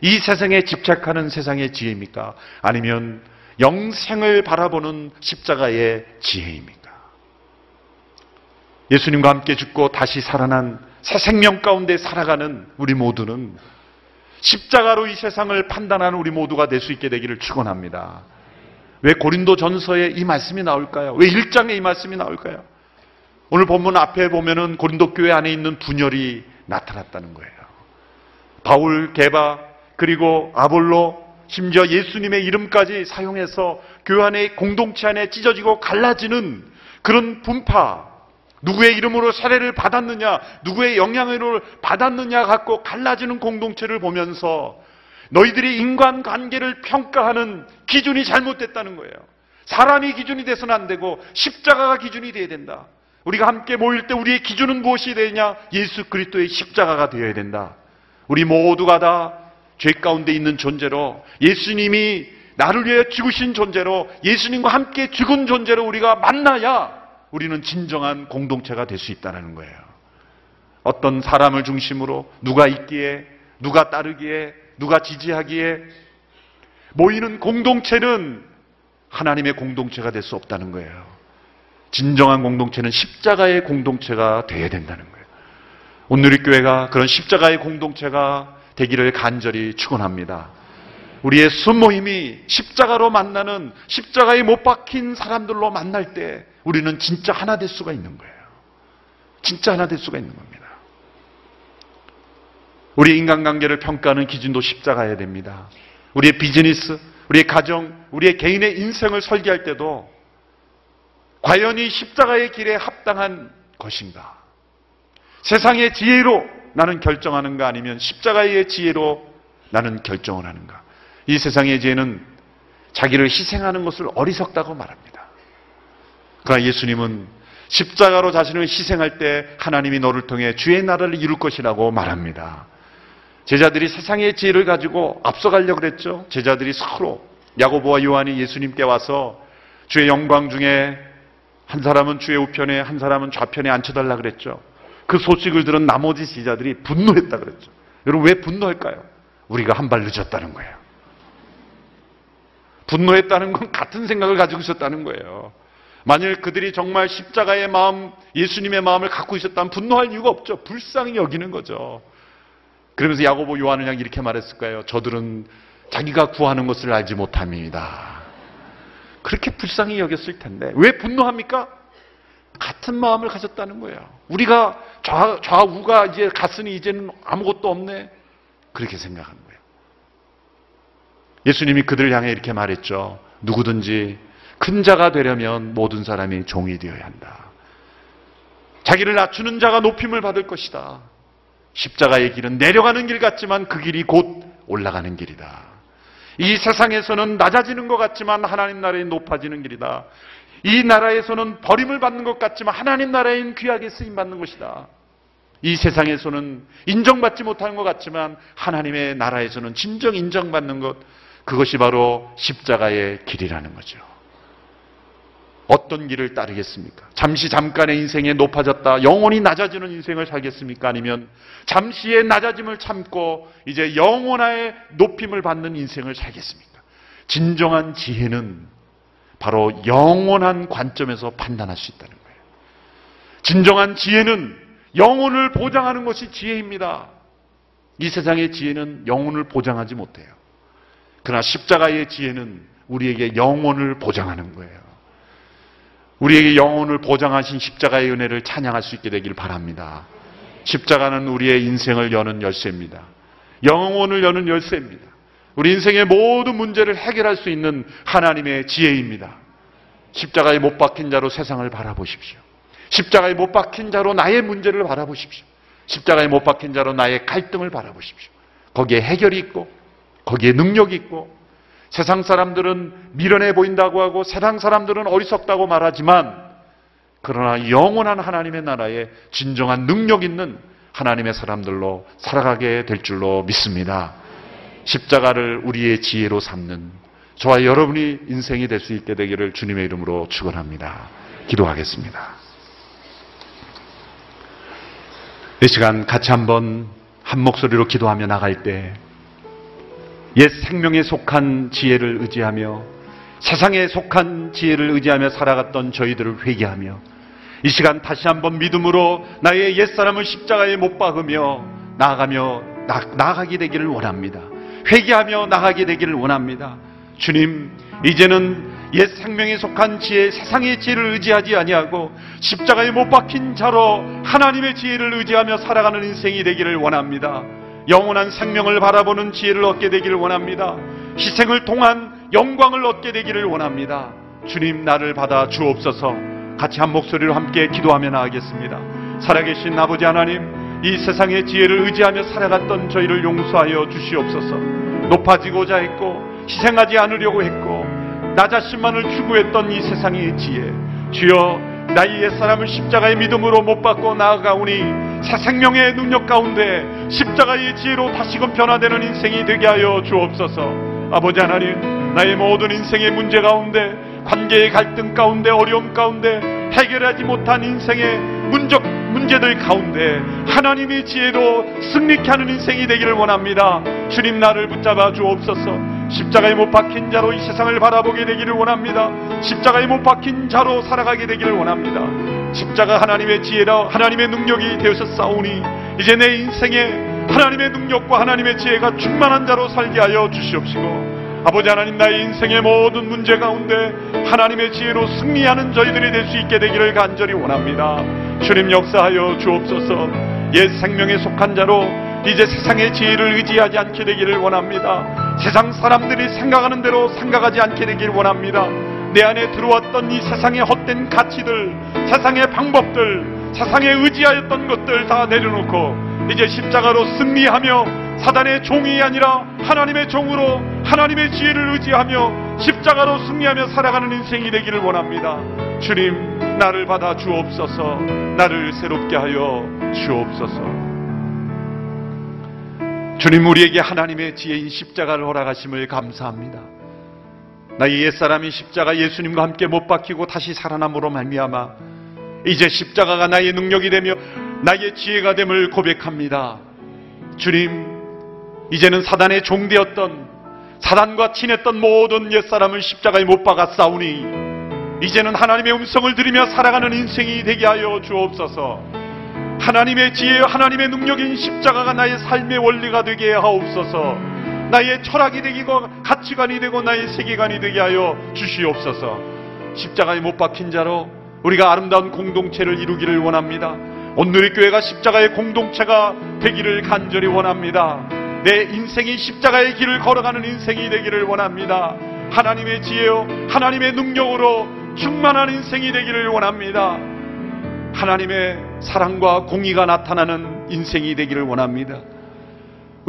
이 세상에 집착하는 세상의 지혜입니까? 아니면 영생을 바라보는 십자가의 지혜입니까? 예수님과 함께 죽고 다시 살아난 새 생명 가운데 살아가는 우리 모두는 십자가로 이 세상을 판단하는 우리 모두가 될 수 있게 되기를 축원합니다. 왜 고린도 전서에 이 말씀이 나올까요? 왜 1장에 이 말씀이 나올까요? 오늘 본문 앞에 보면은 고린도 교회 안에 있는 분열이 나타났다는 거예요. 바울, 게바, 그리고 아볼로, 심지어 예수님의 이름까지 사용해서 안에 공동체 안에 찢어지고 갈라지는 그런 분파, 누구의 이름으로 세례를 받았느냐, 누구의 영향을 받았느냐 갖고 갈라지는 공동체를 보면서 너희들이 인간 관계를 평가하는 기준이 잘못됐다는 거예요. 사람이 기준이 돼서는 안 되고 십자가가 기준이 돼야 된다. 우리가 함께 모일 때 우리의 기준은 무엇이 되냐? 예수 그리스도의 십자가가 되어야 된다. 우리 모두가 다 죄 가운데 있는 존재로 예수님이 나를 위해 죽으신 존재로 예수님과 함께 죽은 존재로 우리가 만나야 우리는 진정한 공동체가 될 수 있다는 거예요. 어떤 사람을 중심으로 누가 있기에, 누가 따르기에, 누가 지지하기에 모이는 공동체는 하나님의 공동체가 될 수 없다는 거예요. 진정한 공동체는 십자가의 공동체가 되어야 된다는 거예요. 오늘 우리 교회가 그런 십자가의 공동체가 되기를 간절히 축원합니다. 우리의 순모임이 십자가로 만나는 십자가에 못 박힌 사람들로 만날 때 우리는 진짜 하나 될 수가 있는 거예요. 진짜 하나 될 수가 있는 겁니다. 우리 인간관계를 평가하는 기준도 십자가야 됩니다. 우리의 비즈니스, 우리의 가정, 우리의 개인의 인생을 설계할 때도 과연 이 십자가의 길에 합당한 것인가? 세상의 지혜로 나는 결정하는가 아니면 십자가의 지혜로 나는 결정을 하는가? 이 세상의 지혜는 자기를 희생하는 것을 어리석다고 말합니다. 그러나 예수님은 십자가로 자신을 희생할 때 하나님이 너를 통해 주의 나라를 이룰 것이라고 말합니다. 제자들이 세상의 지혜를 가지고 앞서가려고 그랬죠. 제자들이 서로 야고보와 요한이 예수님께 와서 주의 영광 중에 한 사람은 주의 우편에 한 사람은 좌편에 앉혀달라 그랬죠. 그 소식을 들은 나머지 제자들이 분노했다 그랬죠. 여러분 왜 분노할까요? 우리가 한 발 늦었다는 거예요. 분노했다는 건 같은 생각을 가지고 있었다는 거예요. 만일 그들이 정말 십자가의 마음, 예수님의 마음을 갖고 있었다면 분노할 이유가 없죠. 불쌍히 여기는 거죠. 그러면서 야고보 요한을 향해 이렇게 말했을 까요? 저들은 자기가 구하는 것을 알지 못합니다. 그렇게 불쌍히 여겼을 텐데 왜 분노합니까? 같은 마음을 가졌다는 거예요. 우리가 좌, 좌우가 이제 갔으니 이제는 아무것도 없네. 그렇게 생각한 거예요. 예수님이 그들을 향해 이렇게 말했죠. 누구든지 큰 자가 되려면 모든 사람이 종이 되어야 한다. 자기를 낮추는 자가 높임을 받을 것이다. 십자가의 길은 내려가는 길 같지만 그 길이 곧 올라가는 길이다. 이 세상에서는 낮아지는 것 같지만 하나님 나라에 높아지는 길이다. 이 나라에서는 버림을 받는 것 같지만 하나님 나라에는 귀하게 쓰임 받는 것이다. 이 세상에서는 인정받지 못하는 것 같지만 하나님의 나라에서는 진정 인정받는 것 그것이 바로 십자가의 길이라는 거죠. 어떤 길을 따르겠습니까? 잠시 잠깐의 인생에 높아졌다 영원히 낮아지는 인생을 살겠습니까? 아니면 잠시의 낮아짐을 참고 이제 영원의 높임을 받는 인생을 살겠습니까? 진정한 지혜는 바로 영원한 관점에서 판단할 수 있다는 거예요. 진정한 지혜는 영혼을 보장하는 것이 지혜입니다. 이 세상의 지혜는 영혼을 보장하지 못해요. 그러나 십자가의 지혜는 우리에게 영혼을 보장하는 거예요. 우리에게 영혼을 보장하신 십자가의 은혜를 찬양할 수 있게 되길 바랍니다. 십자가는 우리의 인생을 여는 열쇠입니다. 영혼을 여는 열쇠입니다. 우리 인생의 모든 문제를 해결할 수 있는 하나님의 지혜입니다. 십자가에 못 박힌 자로 세상을 바라보십시오. 십자가에 못 박힌 자로 나의 문제를 바라보십시오. 십자가에 못 박힌 자로 나의 갈등을 바라보십시오. 거기에 해결이 있고, 거기에 능력이 있고, 세상 사람들은 미련해 보인다고 하고 세상 사람들은 어리석다고 말하지만 그러나 영원한 하나님의 나라에 진정한 능력 있는 하나님의 사람들로 살아가게 될 줄로 믿습니다. 십자가를 우리의 지혜로 삼는 저와 여러분이 인생이 될 수 있게 되기를 주님의 이름으로 축원합니다. 기도하겠습니다. 이 시간 같이 한번 한 목소리로 기도하며 나갈 때 옛 생명에 속한 지혜를 의지하며 세상에 속한 지혜를 의지하며 살아갔던 저희들을 회개하며 이 시간 다시 한번 믿음으로 나의 옛사람을 십자가에 못 박으며 나아가며 나, 나아가게 되기를 원합니다. 회개하며 나가게 되기를 원합니다. 주님, 이제는 옛 생명에 속한 지혜, 세상의 지혜를 의지하지 아니하고 십자가에 못 박힌 자로 하나님의 지혜를 의지하며 살아가는 인생이 되기를 원합니다. 영원한 생명을 바라보는 지혜를 얻게 되기를 원합니다. 희생을 통한 영광을 얻게 되기를 원합니다. 주님 나를 받아 주옵소서. 같이 한 목소리로 함께 기도하며 나가겠습니다. 살아계신 아버지 하나님, 이 세상의 지혜를 의지하며 살아갔던 저희를 용서하여 주시옵소서. 높아지고자 했고 희생하지 않으려고 했고 나 자신만을 추구했던 이 세상의 지혜 주여 나의 옛사람을 십자가의 믿음으로 못 받고 나아가오니 새 생명의 능력 가운데 십자가의 지혜로 다시금 변화되는 인생이 되게 하여 주옵소서 아버지 하나님 나의 모든 인생의 문제 가운데 관계의 갈등 가운데 어려움 가운데 해결하지 못한 인생의 문적 문제들 가운데 하나님의 지혜로 승리케 하는 인생이 되기를 원합니다. 주님 나를 붙잡아 주옵소서. 십자가에 못 박힌 자로 이 세상을 바라보게 되기를 원합니다. 십자가에 못 박힌 자로 살아가게 되기를 원합니다. 십자가 하나님의 지혜라 하나님의 능력이 되어서 싸우니 이제 내 인생에 하나님의 능력과 하나님의 지혜가 충만한 자로 살게 하여 주시옵시고 아버지 하나님 나의 인생의 모든 문제 가운데 하나님의 지혜로 승리하는 저희들이 될 수 있게 되기를 간절히 원합니다. 주님 역사하여 주옵소서 옛 생명에 속한 자로 이제 세상의 지혜를 의지하지 않게 되기를 원합니다. 세상 사람들이 생각하는 대로 생각하지 않게 되기를 원합니다. 내 안에 들어왔던 이 세상의 헛된 가치들, 세상의 방법들, 세상에 의지하였던 것들 다 내려놓고 이제 십자가로 승리하며 사단의 종이 아니라 하나님의 종으로 하나님의 지혜를 의지하며 십자가로 승리하며 살아가는 인생이 되기를 원합니다. 주님, 나를 받아 주옵소서, 나를 새롭게 하여 주옵소서. 주님, 우리에게 하나님의 지혜인 십자가를 허락하심을 감사합니다. 나의 옛사람이 십자가 예수님과 함께 못 박히고 다시 살아남으로 말미암아 이제 십자가가 나의 능력이 되며 나의 지혜가 됨을 고백합니다. 주님, 이제는 사단의 종되었던 사단과 친했던 모든 옛사람을 십자가에 못 박아 싸우니 이제는 하나님의 음성을 들으며 살아가는 인생이 되게 하여 주옵소서. 하나님의 지혜와 하나님의 능력인 십자가가 나의 삶의 원리가 되게 하옵소서. 나의 철학이 되고 가치관이 되고 나의 세계관이 되게 하여 주시옵소서. 십자가에 못 박힌 자로 우리가 아름다운 공동체를 이루기를 원합니다. 오늘의 교회가 십자가의 공동체가 되기를 간절히 원합니다. 내 인생이 십자가의 길을 걸어가는 인생이 되기를 원합니다. 하나님의 지혜요, 하나님의 능력으로 충만한 인생이 되기를 원합니다. 하나님의 사랑과 공의가 나타나는 인생이 되기를 원합니다.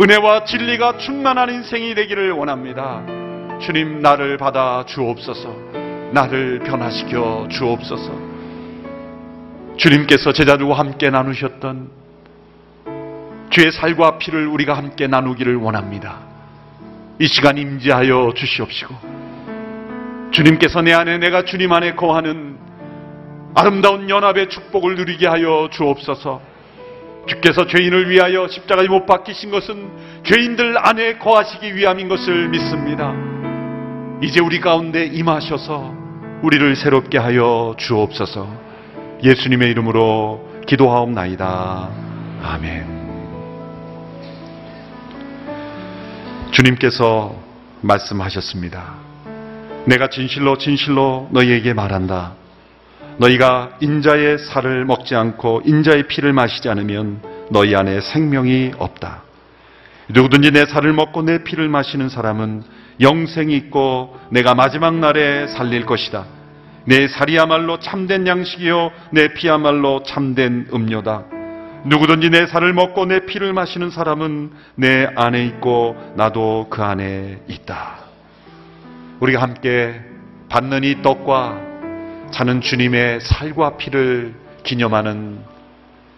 은혜와 진리가 충만한 인생이 되기를 원합니다. 주님, 나를 받아 주옵소서. 나를 변화시켜 주옵소서. 주님께서 제자들과 함께 나누셨던 주의 살과 피를 우리가 함께 나누기를 원합니다. 이 시간 임재하여 주시옵시고 주님께서 내 안에 내가 주님 안에 거하는 아름다운 연합의 축복을 누리게 하여 주옵소서. 주께서 죄인을 위하여 십자가에 못 박히신 것은 죄인들 안에 거하시기 위함인 것을 믿습니다. 이제 우리 가운데 임하셔서 우리를 새롭게 하여 주옵소서. 예수님의 이름으로 기도하옵나이다. 아멘. 주님께서 말씀하셨습니다. 내가 진실로 진실로 너희에게 말한다. 너희가 인자의 살을 먹지 않고 인자의 피를 마시지 않으면 너희 안에 생명이 없다. 누구든지 내 살을 먹고 내 피를 마시는 사람은 영생이 있고 내가 마지막 날에 살릴 것이다. 내 살이야말로 참된 양식이요 내 피야말로 참된 음료다. 누구든지 내 살을 먹고 내 피를 마시는 사람은 내 안에 있고 나도 그 안에 있다. 우리가 함께 받는 이 떡과 자는 주님의 살과 피를 기념하는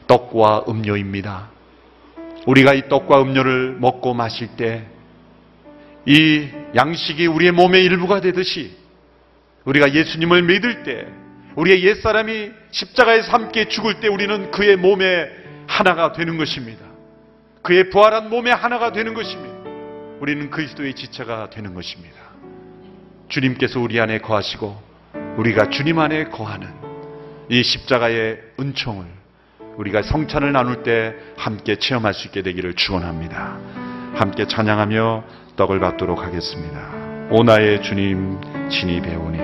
떡과 음료입니다. 우리가 이 떡과 음료를 먹고 마실 때 이 양식이 우리의 몸의 일부가 되듯이 우리가 예수님을 믿을 때 우리의 옛사람이 십자가에서 함께 죽을 때 우리는 그의 몸에 하나가 되는 것입니다. 그의 부활한 몸에 하나가 되는 것입니다. 우리는 그리스도의 지체가 되는 것입니다. 주님께서 우리 안에 거하시고 우리가 주님 안에 거하는 이 십자가의 은총을 우리가 성찬을 나눌 때 함께 체험할 수 있게 되기를 축원합니다. 함께 찬양하며 떡을 받도록 하겠습니다. 오나의 주님 친히 배우니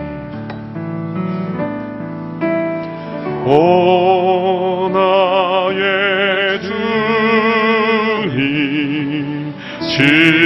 오나 주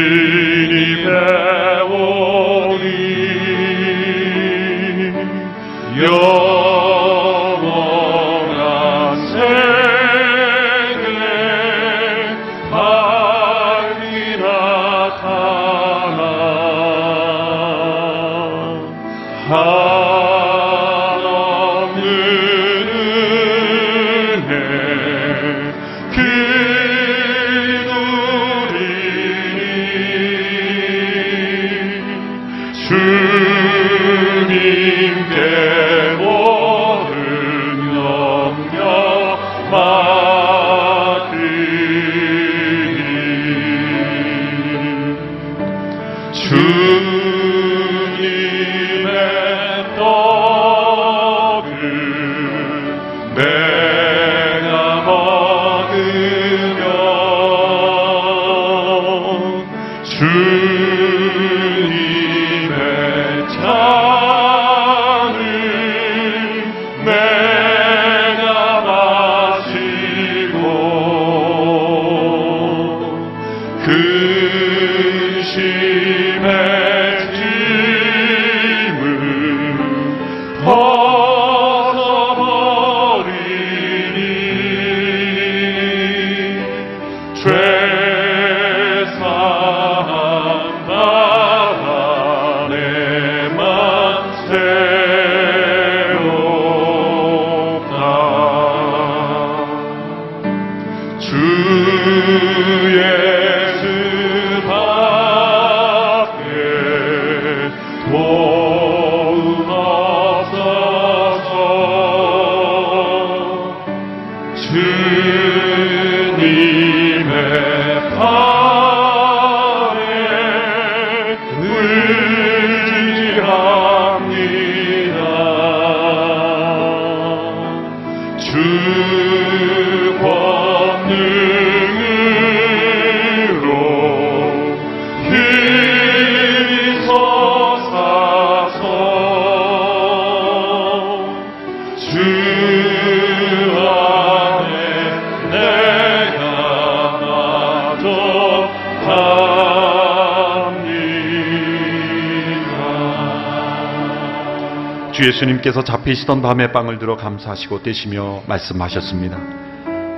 예수님께서 잡히시던 밤에 빵을 들어 감사하시고 떼시며 말씀하셨습니다.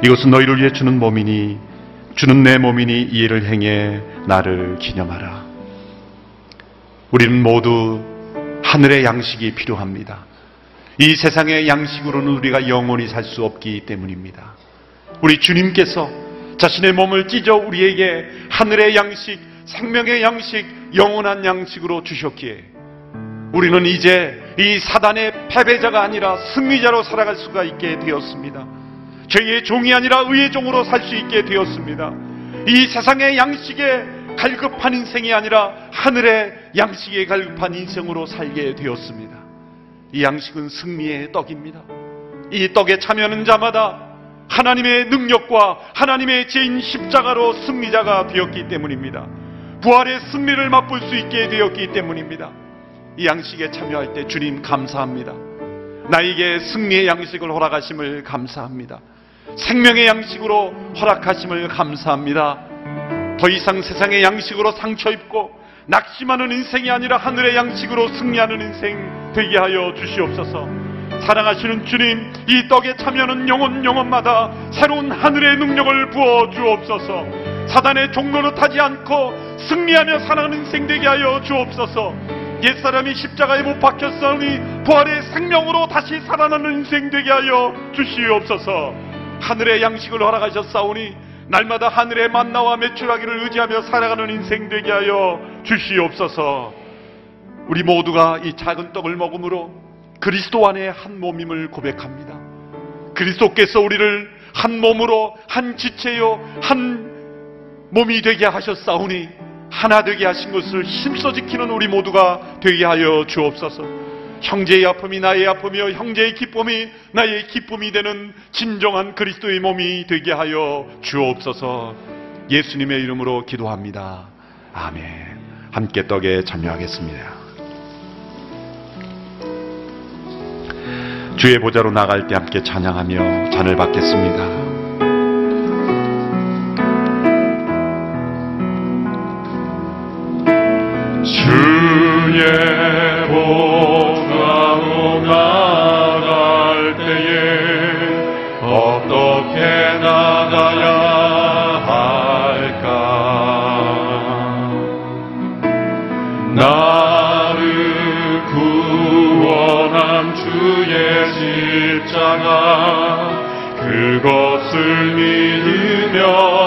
이것은 너희를 위해 주는 몸이니 주는 내 몸이니 이해를 행해 나를 기념하라. 우리는 모두 하늘의 양식이 필요합니다. 이 세상의 양식으로는 우리가 영원히 살 수 없기 때문입니다. 우리 주님께서 자신의 몸을 찢어 우리에게 하늘의 양식, 생명의 양식, 영원한 양식으로 주셨기에 우리는 이제 이 사단의 패배자가 아니라 승리자로 살아갈 수가 있게 되었습니다. 죄의 종이 아니라 의의 종으로 살 수 있게 되었습니다. 이 세상의 양식에 갈급한 인생이 아니라 하늘의 양식에 갈급한 인생으로 살게 되었습니다. 이 양식은 승리의 떡입니다. 이 떡에 참여하는 자마다 하나님의 능력과 하나님의 죄인 십자가로 승리자가 되었기 때문입니다. 부활의 승리를 맛볼 수 있게 되었기 때문입니다. 이 양식에 참여할 때 주님 감사합니다. 나에게 승리의 양식을 허락하심을 감사합니다. 생명의 양식으로 허락하심을 감사합니다. 더 이상 세상의 양식으로 상처 입고 낙심하는 인생이 아니라 하늘의 양식으로 승리하는 인생 되게 하여 주시옵소서. 사랑하시는 주님, 이 떡에 참여하는 영혼 영혼마다 새로운 하늘의 능력을 부어 주옵소서. 사단의 종로를 타지 않고 승리하며 살아가는 인생 되게 하여 주옵소서. 옛사람이 십자가에 못 박혔사오니 부활의 생명으로 다시 살아나는 인생 되게 하여 주시옵소서 하늘의 양식을 허락하셨사오니 날마다 하늘의 만나와 매출하기를 의지하며 살아가는 인생 되게 하여 주시옵소서 우리 모두가 이 작은 떡을 먹음으로 그리스도 안에 한 몸임을 고백합니다. 그리스도께서 우리를 한 몸으로 한 지체요 한 몸이 되게 하셨사오니 하나 되게 하신 것을 힘써 지키는 우리 모두가 되게 하여 주옵소서. 형제의 아픔이 나의 아픔이요 형제의 기쁨이 나의 기쁨이 되는 진정한 그리스도의 몸이 되게 하여 주옵소서. 예수님의 이름으로 기도합니다. 아멘. 함께 떡에 참여하겠습니다. 주의 보좌로 나갈 때 함께 찬양하며 잔을 받겠습니다. 주의 보좌로 나갈 때에 어떻게 나가야 할까? 나를 구원한 주의 십자가 그것을 믿으며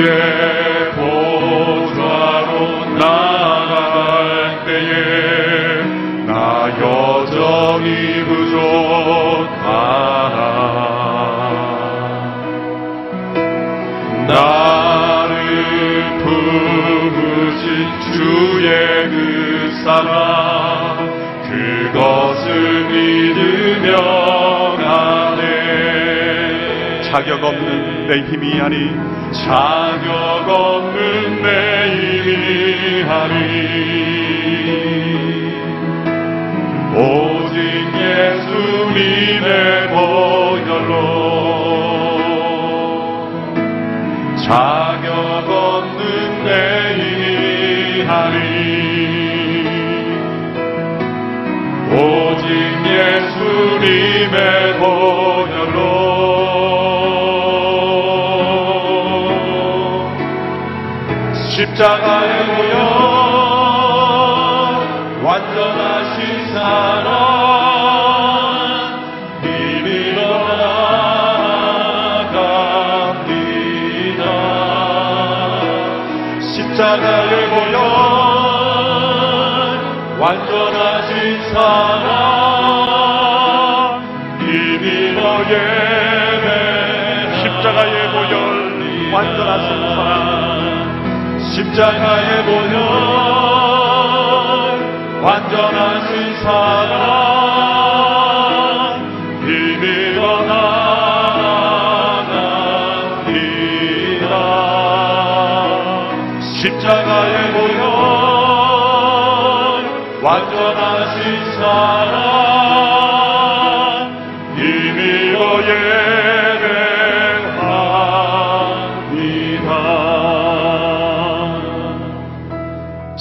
주의 보좌로 나갈 때에 나 여전히 부족하나 나를 부르신 주의 그 사랑 그것을 믿으며 자격 없는 내 힘이 아니 자격 없는 내 힘이 하리 오직 예수님의 보혈로 자격 없는 내 힘이 하리 오직 예수님의 보혈로 십자가에 모여 완전하신 사랑 믿으러 나갑니다. 십자가에 모여 완전하신 사랑 십자가의 보혈 완전하신 사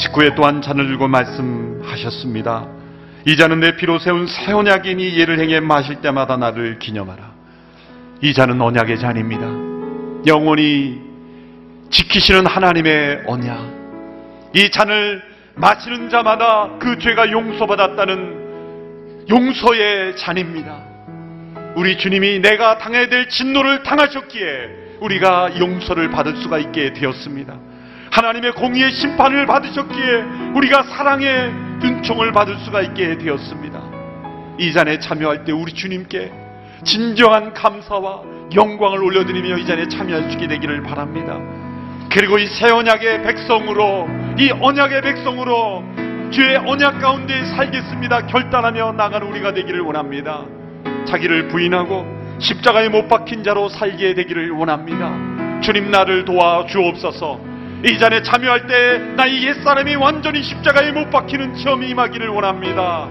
19회 또한 잔을 들고 말씀하셨습니다. 이 잔은 내 피로 세운 새 언약이니 예를 행해 마실 때마다 나를 기념하라. 이 잔은 언약의 잔입니다. 영원히 지키시는 하나님의 언약. 이 잔을 마시는 자마다 그 죄가 용서받았다는 용서의 잔입니다. 우리 주님이 내가 당해야 될 진노를 당하셨기에 우리가 용서를 받을 수가 있게 되었습니다. 하나님의 공의의 심판을 받으셨기에 우리가 사랑의 은총을 받을 수가 있게 되었습니다. 이 잔에 참여할 때 우리 주님께 진정한 감사와 영광을 올려드리며 이 잔에 참여할 수 있게 되기를 바랍니다. 그리고 이 새 언약의 백성으로 이 언약의 백성으로 주의 언약 가운데 살겠습니다. 결단하며 나가는 우리가 되기를 원합니다. 자기를 부인하고 십자가에 못 박힌 자로 살게 되기를 원합니다. 주님 나를 도와 주옵소서. 이 잔에 참여할 때 나의 옛사람이 완전히 십자가에 못 박히는 체험이 임하기를 원합니다.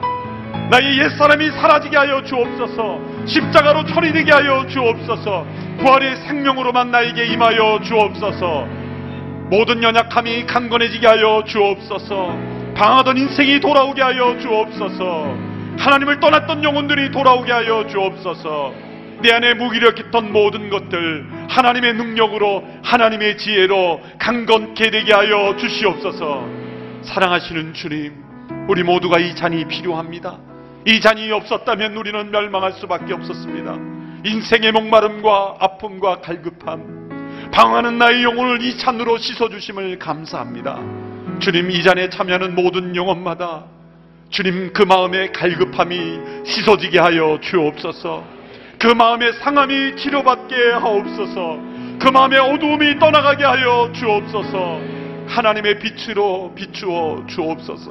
나의 옛사람이 사라지게 하여 주옵소서. 십자가로 처리되게 하여 주옵소서. 부활의 생명으로만 나에게 임하여 주옵소서. 모든 연약함이 강건해지게 하여 주옵소서. 방하던 인생이 돌아오게 하여 주옵소서. 하나님을 떠났던 영혼들이 돌아오게 하여 주옵소서. 내 안에 무기력했던 모든 것들 하나님의 능력으로 하나님의 지혜로 강건케 되게 하여 주시옵소서. 사랑하시는 주님, 우리 모두가 이 잔이 필요합니다. 이 잔이 없었다면 우리는 멸망할 수밖에 없었습니다. 인생의 목마름과 아픔과 갈급함, 방황하는 나의 영혼을 이 잔으로 씻어주심을 감사합니다. 주님 이 잔에 참여하는 모든 영혼마다 주님 그 마음의 갈급함이 씻어지게 하여 주옵소서. 그 마음의 상함이 치료받게 하옵소서. 그 마음의 어두움이 떠나가게 하여 주옵소서. 하나님의 빛으로 비추어 주옵소서.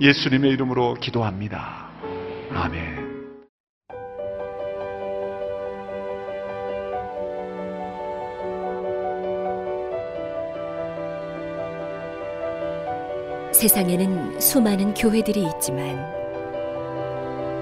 예수님의 이름으로 기도합니다. 아멘. 세상에는 수많은 교회들이 있지만